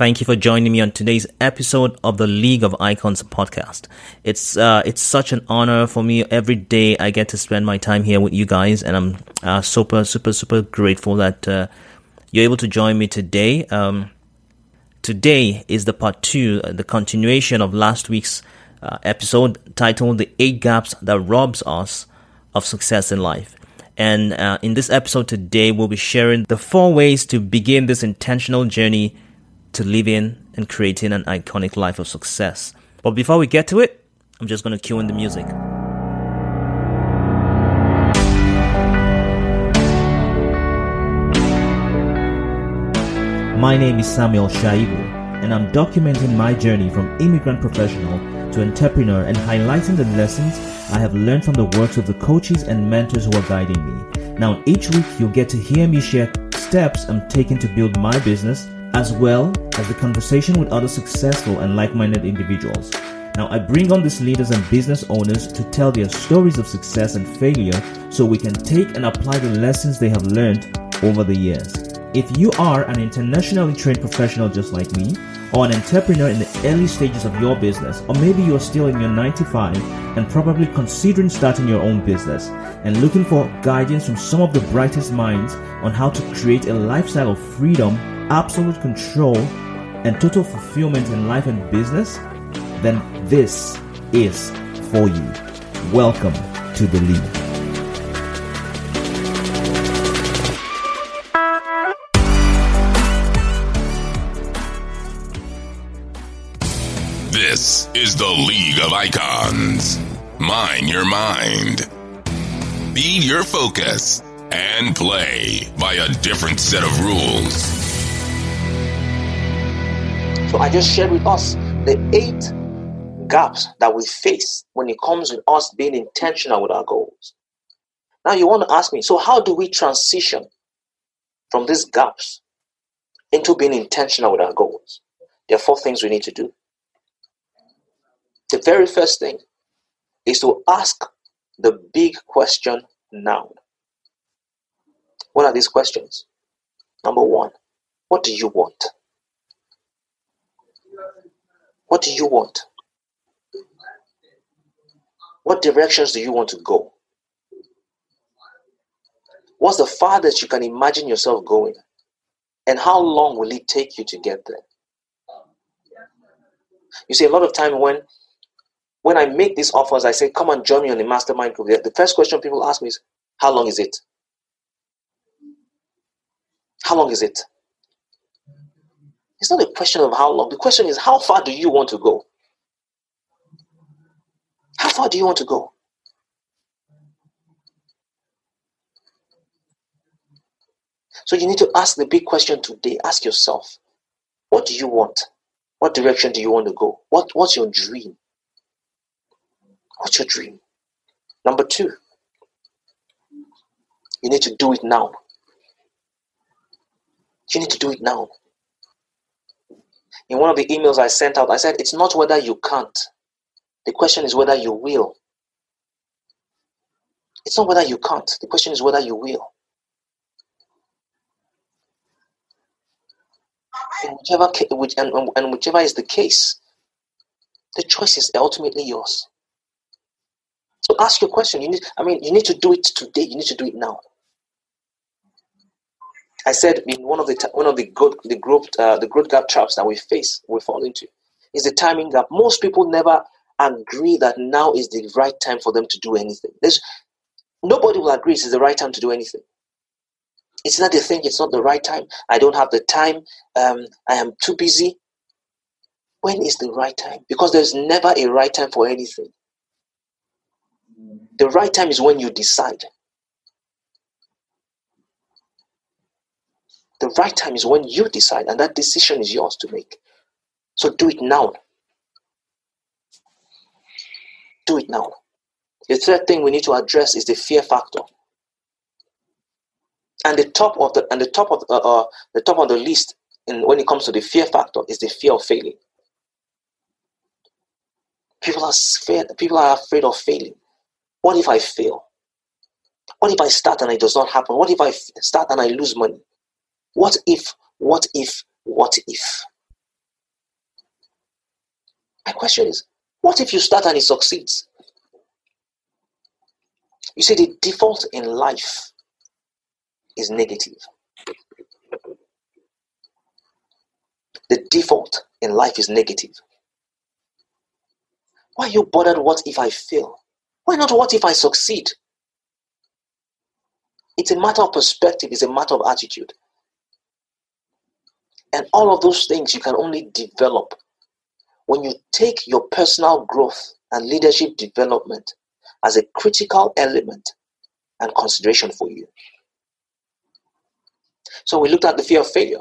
Thank you for joining me on today's episode of the League of Icons podcast. It's uh, it's such an honor for me. Every day I get to spend my time here with you guys, and I'm uh, super, super, super grateful that uh, you're able to join me today. Um, today is the part two, uh, the continuation of last week's uh, episode titled "The Eight Gaps That Robs Us of Success in Life." And uh, in this episode today, we'll be sharing the four ways to begin this intentional journey to living and creating an iconic life of success. But before we get to it, I'm just going to cue in the music. My name is Samuel Shaibu, and I'm documenting my journey from immigrant professional to entrepreneur and highlighting the lessons I have learned from the works of the coaches and mentors who are guiding me. Now, each week you'll get to hear me share steps I'm taking to build my business as well as the conversation with other successful and like minded individuals. Now, I bring on these leaders and business owners to tell their stories of success and failure so we can take and apply the lessons they have learned over the years. If you are an internationally trained professional just like me, or an entrepreneur in the early stages of your business, or maybe you're still in your 95 and probably considering starting your own business and looking for guidance from some of the brightest minds on how to create a lifestyle of freedom absolute control and total fulfillment in life and business, then this is for you. Welcome to the league. This is the League of Icons. Mind your mind. Be your focus and play by a different set of rules. So I just shared with us the eight gaps that we face when it comes with us being intentional with our goals. Now you want to ask me, so how do we transition from these gaps into being intentional with our goals? There are four things we need to do. The very first thing is to ask the big question now. What are these questions? Number one, what do you want? What do you want? What directions do you want to go? What's the farthest you can imagine yourself going? And how long will it take you to get there? You see, a lot of time when when I make these offers, I say, come and join me on the mastermind group. The first question people ask me is, how long is it? How long is it? It's not a question of how long. The question is, how far do you want to go? How far do you want to go? So you need to ask the big question today. Ask yourself, what do you want? What direction do you want to go? What, what's your dream? What's your dream? Number two, you need to do it now. You need to do it now in one of the emails I sent out, I said, it's not whether you can't. The question is whether you will. It's not whether you can't. The question is whether you will. And whichever, which, and, and whichever is the case, the choice is ultimately yours. So ask your question. You need, I mean, you need to do it today. You need to do it now. I said in one of the one of the good the growth uh, the growth gap traps that we face we fall into is the timing gap. Most people never agree that now is the right time for them to do anything. There's nobody will agree it's the right time to do anything. It's not they think it's not the right time. I don't have the time. Um, I am too busy. When is the right time? Because there's never a right time for anything. The right time is when you decide. The right time is when you decide, and that decision is yours to make. So do it now. Do it now. The third thing we need to address is the fear factor. And the top of the and the top of uh, uh, the top of the list in, when it comes to the fear factor is the fear of failing. People are scared. People are afraid of failing. What if I fail? What if I start and it does not happen? What if I start and I lose money? What if, what if, what if? My question is, what if you start and it succeeds? You see, the default in life is negative. The default in life is negative. Why are you bothered? What if I fail? Why not what if I succeed? It's a matter of perspective, it's a matter of attitude. And all of those things you can only develop when you take your personal growth and leadership development as a critical element and consideration for you. So we looked at the fear of failure,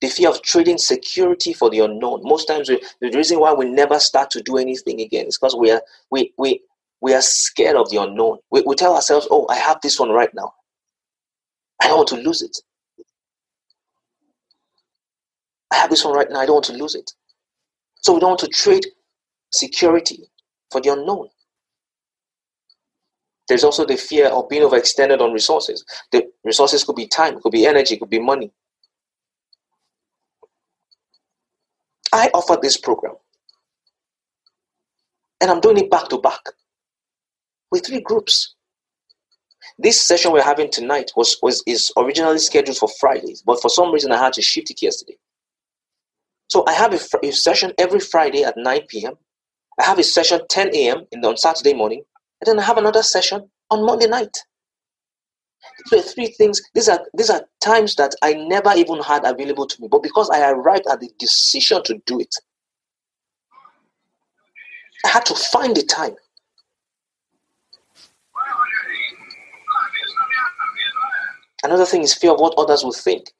the fear of trading security for the unknown. Most times, we, the reason why we never start to do anything again is because we are we we we are scared of the unknown. We, we tell ourselves, "Oh, I have this one right now. I don't want to lose it. I have this one right now. I don't want to lose it." So we don't want to trade security for the unknown. There's also the fear of being overextended on resources. The resources could be time, could be energy, could be money. I offer this program. And I'm doing it back to back with three groups. This session we're having tonight was, was is originally scheduled for Fridays, but for some reason I had to shift it yesterday. So I have a, a session every Friday at 9 p.m. I have a session 10 a.m. the, on Saturday morning, and then I have another session on Monday night. Are three things. These are these are times that I never even had available to me, but because I arrived at the decision to do it, I had to find the time. Another thing is fear of what others will think.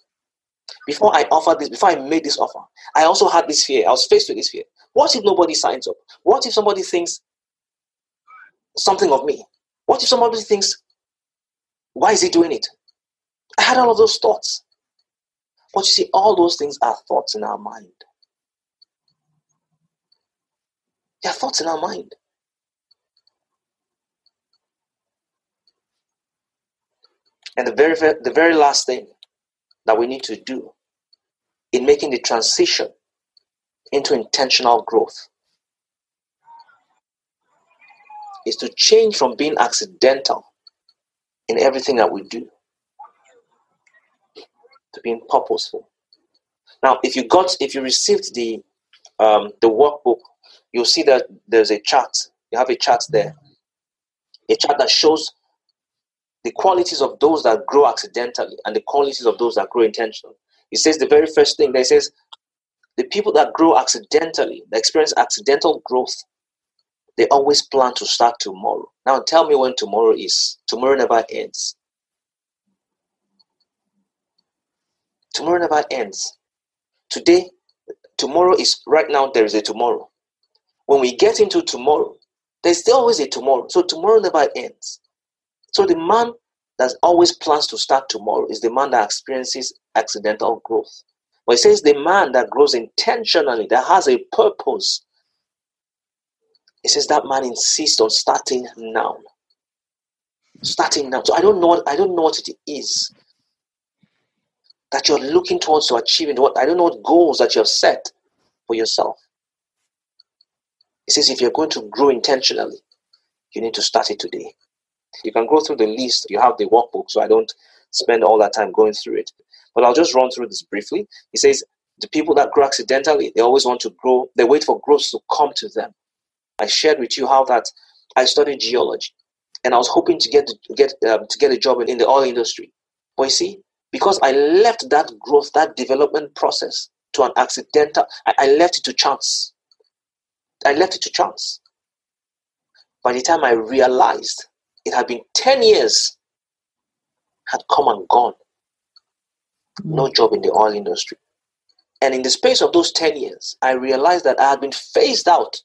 Before I offered this, before I made this offer, I also had this fear. I was faced with this fear. What if nobody signs up? What if somebody thinks something of me? What if somebody thinks, why is he doing it? I had all of those thoughts. But you see, all those things are thoughts in our mind. They are thoughts in our mind. And the very, the very last thing that we need to do in making the transition into intentional growth is to change from being accidental in everything that we do to being purposeful. Now, if you got, if you received the um, the workbook, you'll see that there's a chart. You have a chart there, a chart that shows the qualities of those that grow accidentally and the qualities of those that grow intentionally. It says the very first thing that he says the people that grow accidentally, that experience accidental growth, they always plan to start tomorrow. Now tell me when tomorrow is. Tomorrow never ends. Tomorrow never ends. Today, tomorrow is right now, there is a tomorrow. When we get into tomorrow, there's still always a tomorrow. So tomorrow never ends. So the man that always plans to start tomorrow is the man that experiences accidental growth. But it says the man that grows intentionally, that has a purpose. It says that man insists on starting now. Starting now. So I don't know what I don't know what it is that you're looking towards to achieving. What I don't know what goals that you have set for yourself. It says if you're going to grow intentionally, you need to start it today. You can go through the list. You have the workbook, so I don't spend all that time going through it. But I'll just run through this briefly. He says the people that grow accidentally, they always want to grow. They wait for growth to come to them. I shared with you how that I studied geology, and I was hoping to get to get um, to get a job in, in the oil industry. But you see, because I left that growth, that development process to an accidental, I, I left it to chance. I left it to chance. By the time I realized it had been 10 years, had come and gone. No mm. job in the oil industry. And in the space of those 10 years, I realized that I had been phased out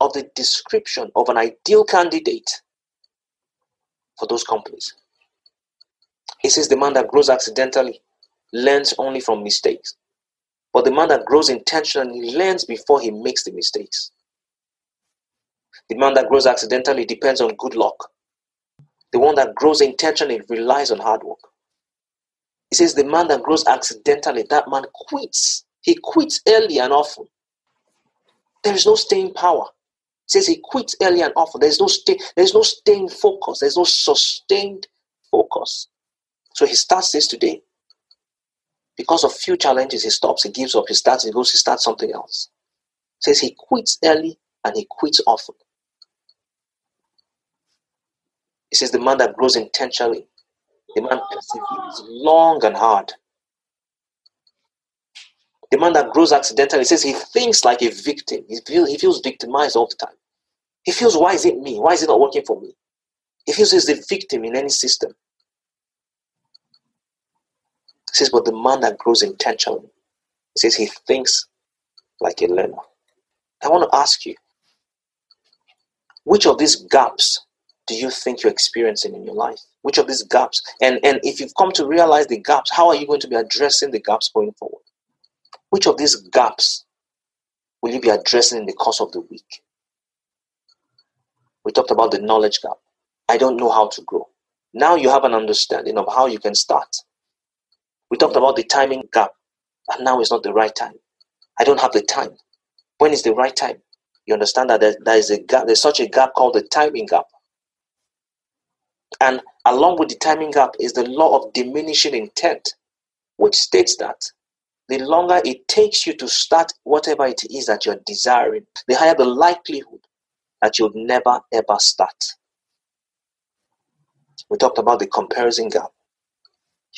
of the description of an ideal candidate for those companies. It says the man that grows accidentally learns only from mistakes. But the man that grows intentionally learns before he makes the mistakes. The man that grows accidentally depends on good luck. The one that grows intentionally relies on hard work. He says the man that grows accidentally, that man quits. He quits early and often. There is no staying power. It says he quits early and often. There's no stay, there's no staying focus. There's no sustained focus. So he starts this today. Because of few challenges, he stops, he gives up, he starts, he goes, he starts something else. It says he quits early and he quits often. He says the man that grows intentionally, the man perseveres long and hard. The man that grows accidentally says he thinks like a victim. He, feel, he feels victimized all the time. He feels, why is it me? Why is it not working for me? He feels he's the victim in any system. He says, but the man that grows intentionally, says he thinks like a learner. I want to ask you, which of these gaps do you think you're experiencing in your life? Which of these gaps? And, and if you've come to realize the gaps, how are you going to be addressing the gaps going forward? Which of these gaps will you be addressing in the course of the week? We talked about the knowledge gap. I don't know how to grow. Now you have an understanding of how you can start. We talked about the timing gap, and now is not the right time. I don't have the time. When is the right time? You understand that there, there is a gap, there's such a gap called the timing gap. And along with the timing gap is the law of diminishing intent, which states that the longer it takes you to start whatever it is that you're desiring, the higher the likelihood that you'll never ever start. We talked about the comparison gap.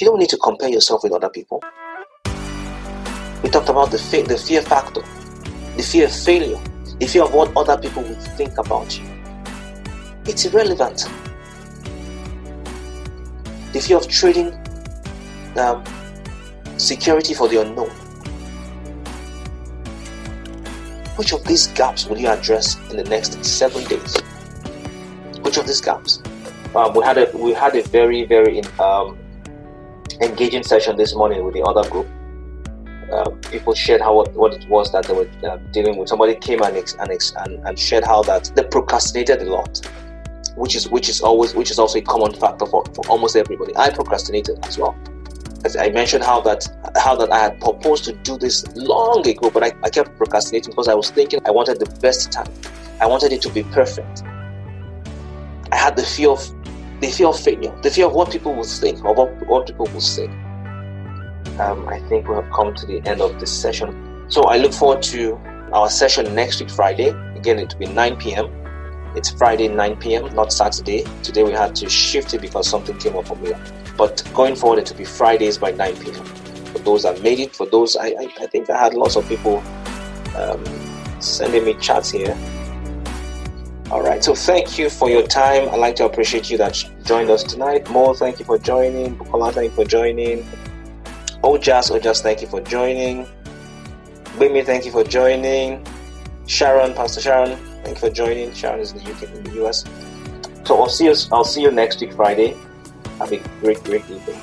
You don't need to compare yourself with other people. We talked about the fear, the fear factor, the fear of failure, the fear of what other people will think about you. It's irrelevant. The fear of trading um, security for the unknown. Which of these gaps will you address in the next seven days? Which of these gaps? Um, we had a we had a very very um, engaging session this morning with the other group. Uh, people shared how what, it was that they were uh, dealing with. Somebody came and, and, and and shared how that they procrastinated a lot, which is which is always which is also a common factor for, for almost everybody. I procrastinated as well. As I mentioned how that how that I had proposed to do this long ago, but I, I kept procrastinating because I was thinking I wanted the best time. I wanted it to be perfect. I had the fear of the fear of failure, the fear of what people will think or what, what people will say. Um, I think we have come to the end of this session. So I look forward to our session next week, Friday. Again, it will be 9 p.m. It's Friday, 9 p.m., not Saturday. Today we had to shift it because something came up for me. But going forward, it will be Fridays by 9 p.m. For those that made it, for those, I, I, I think I had lots of people um, sending me chats here. All right, so thank you for your time. I'd like to appreciate you that joined us tonight. Mo, thank you for joining. Bukola, thank you for joining. Ojas, Ojas, thank you for joining. Bimi, thank you for joining. Sharon, Pastor Sharon, thank you for joining. Sharon is in the UK, in the US. So I'll see you. I'll see you next week, Friday. Have a great, great evening.